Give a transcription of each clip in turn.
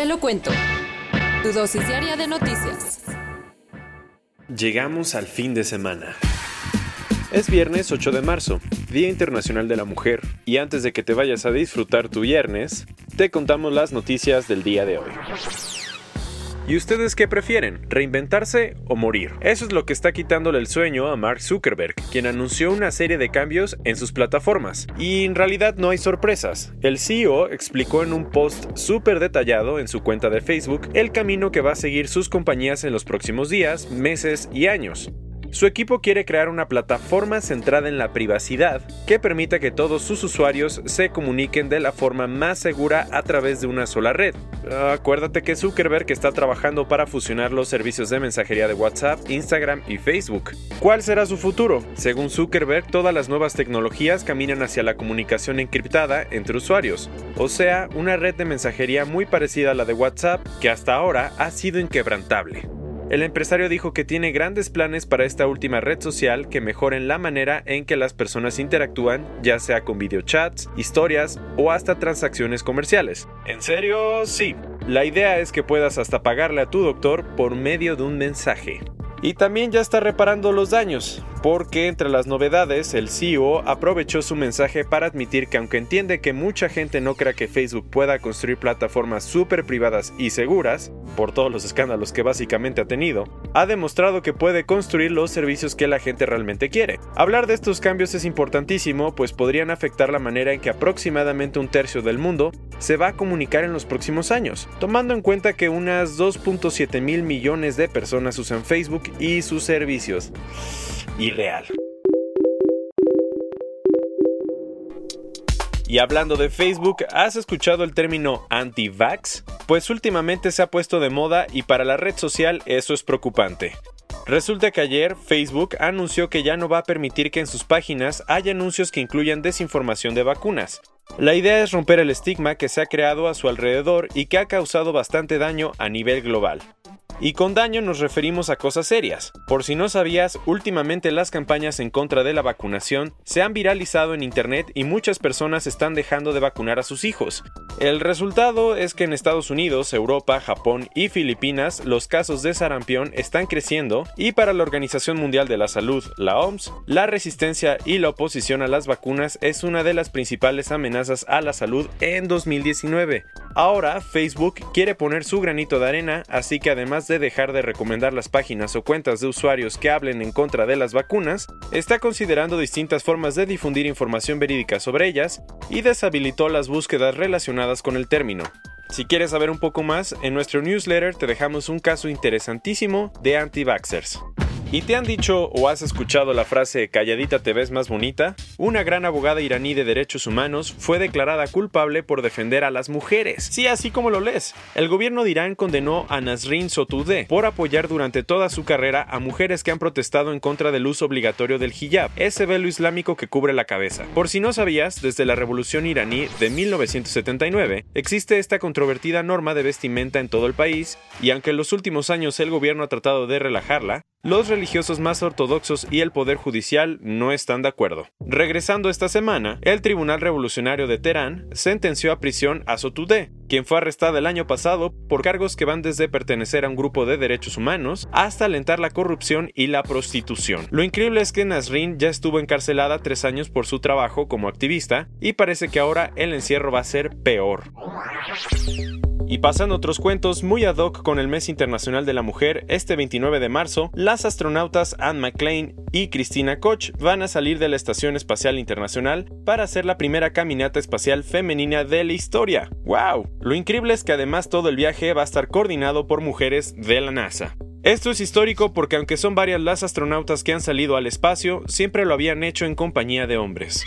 Te lo cuento. Tu dosis diaria de noticias. Llegamos al fin de semana. Es viernes 8 de marzo, Día Internacional de la Mujer, y antes de que te vayas a disfrutar tu viernes, te contamos las noticias del día de hoy. ¿Y ustedes qué prefieren? ¿Reinventarse o morir? Eso es lo que está quitándole el sueño a Mark Zuckerberg, quien anunció una serie de cambios en sus plataformas. Y en realidad no hay sorpresas. El CEO explicó en un post súper detallado en su cuenta de Facebook el camino que va a seguir sus compañías en los próximos días, meses y años. Su equipo quiere crear una plataforma centrada en la privacidad que permita que todos sus usuarios se comuniquen de la forma más segura a través de una sola red. Acuérdate que Zuckerberg está trabajando para fusionar los servicios de mensajería de WhatsApp, Instagram y Facebook. ¿Cuál será su futuro? Según Zuckerberg, todas las nuevas tecnologías caminan hacia la comunicación encriptada entre usuarios, o sea, una red de mensajería muy parecida a la de WhatsApp que hasta ahora ha sido inquebrantable. El empresario dijo que tiene grandes planes para esta última red social que mejoren la manera en que las personas interactúan, ya sea con videochats, historias o hasta transacciones comerciales. ¿En serio? Sí. La idea es que puedas hasta pagarle a tu doctor por medio de un mensaje. Y también ya está reparando los daños, porque entre las novedades el CEO aprovechó su mensaje para admitir que aunque entiende que mucha gente no crea que Facebook pueda construir plataformas súper privadas y seguras, por todos los escándalos que básicamente ha tenido, ha demostrado que puede construir los servicios que la gente realmente quiere. Hablar de estos cambios es importantísimo, pues podrían afectar la manera en que aproximadamente un tercio del mundo se va a comunicar en los próximos años, tomando en cuenta que unas 2.7 mil millones de personas usan Facebook y sus servicios. Irreal. Y hablando de Facebook, ¿has escuchado el término anti-vax? Pues últimamente se ha puesto de moda y para la red social eso es preocupante. Resulta que ayer Facebook anunció que ya no va a permitir que en sus páginas haya anuncios que incluyan desinformación de vacunas. La idea es romper el estigma que se ha creado a su alrededor y que ha causado bastante daño a nivel global. Y con daño nos referimos a cosas serias. Por si no sabías, últimamente las campañas en contra de la vacunación se han viralizado en Internet y muchas personas están dejando de vacunar a sus hijos. El resultado es que en Estados Unidos, Europa, Japón y Filipinas los casos de sarampión están creciendo y para la Organización Mundial de la Salud, la OMS, la resistencia y la oposición a las vacunas es una de las principales amenazas a la salud en 2019. Ahora, Facebook quiere poner su granito de arena, así que además de dejar de recomendar las páginas o cuentas de usuarios que hablen en contra de las vacunas, está considerando distintas formas de difundir información verídica sobre ellas y deshabilitó las búsquedas relacionadas con el término. Si quieres saber un poco más, en nuestro newsletter te dejamos un caso interesantísimo de anti-vaxxers. ¿Y te han dicho o has escuchado la frase calladita te ves más bonita? Una gran abogada iraní de derechos humanos fue declarada culpable por defender a las mujeres. Sí, así como lo lees. El gobierno de Irán condenó a Nasrin Sotoudeh por apoyar durante toda su carrera a mujeres que han protestado en contra del uso obligatorio del hijab, ese velo islámico que cubre la cabeza. Por si no sabías, desde la revolución iraní de 1979 existe esta controvertida norma de vestimenta en todo el país, y aunque en los últimos años el gobierno ha tratado de relajarla, los religiosos más ortodoxos y el Poder Judicial no están de acuerdo. Regresando esta semana, el Tribunal Revolucionario de Teherán sentenció a prisión a Sotoudeh, quien fue arrestada el año pasado por cargos que van desde pertenecer a un grupo de derechos humanos hasta alentar la corrupción y la prostitución. Lo increíble es que Nasrin ya estuvo encarcelada tres años por su trabajo como activista y parece que ahora el encierro va a ser peor. Y pasando otros cuentos muy ad hoc con el Mes Internacional de la Mujer, este 29 de marzo, las astronautas Anne McLean y Christina Koch van a salir de la Estación Espacial Internacional para hacer la primera caminata espacial femenina de la historia. ¡Wow! Lo increíble es que además todo el viaje va a estar coordinado por mujeres de la NASA. Esto es histórico porque aunque son varias las astronautas que han salido al espacio, siempre lo habían hecho en compañía de hombres.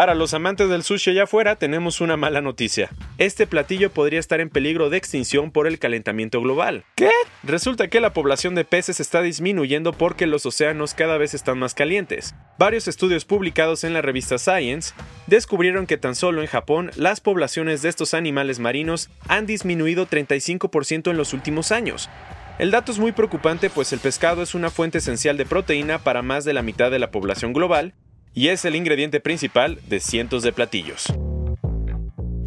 Para los amantes del sushi allá afuera tenemos una mala noticia. Este platillo podría estar en peligro de extinción por el calentamiento global. ¿Qué? Resulta que la población de peces está disminuyendo porque los océanos cada vez están más calientes. Varios estudios publicados en la revista Science descubrieron que tan solo en Japón las poblaciones de estos animales marinos han disminuido 35% en los últimos años. El dato es muy preocupante pues el pescado es una fuente esencial de proteína para más de la mitad de la población global y es el ingrediente principal de cientos de platillos.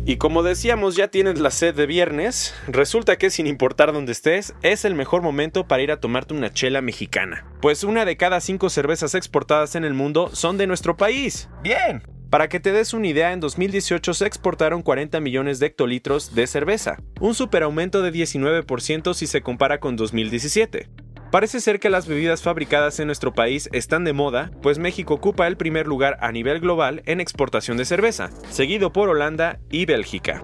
Y como decíamos, ya tienes la sed de viernes, resulta que sin importar dónde estés, es el mejor momento para ir a tomarte una chela mexicana. Pues una de cada cinco cervezas exportadas en el mundo son de nuestro país. ¡Bien! Para que te des una idea, en 2018 se exportaron 40 millones de hectolitros de cerveza, un superaumento de 19% si se compara con 2017. Parece ser que las bebidas fabricadas en nuestro país están de moda, pues México ocupa el primer lugar a nivel global en exportación de cerveza, seguido por Holanda y Bélgica.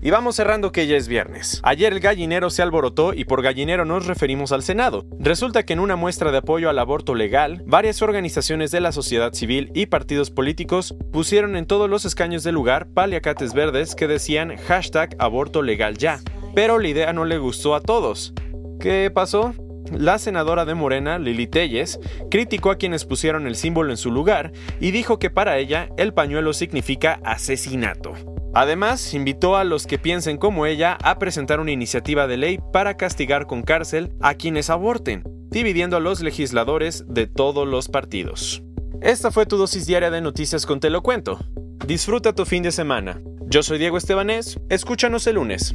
Y vamos cerrando que ya es viernes. Ayer el gallinero se alborotó y por gallinero nos referimos al Senado. Resulta que en una muestra de apoyo al aborto legal, varias organizaciones de la sociedad civil y partidos políticos pusieron en todos los escaños del lugar paliacates verdes que decían hashtag aborto legal ya. Pero la idea no le gustó a todos. ¿Qué pasó? La senadora de Morena, Lili Telles, criticó a quienes pusieron el símbolo en su lugar y dijo que para ella el pañuelo significa asesinato. Además, invitó a los que piensen como ella a presentar una iniciativa de ley para castigar con cárcel a quienes aborten, dividiendo a los legisladores de todos los partidos. Esta fue tu dosis diaria de noticias con Te lo cuento. Disfruta tu fin de semana. Yo soy Diego Estebanés, escúchanos el lunes.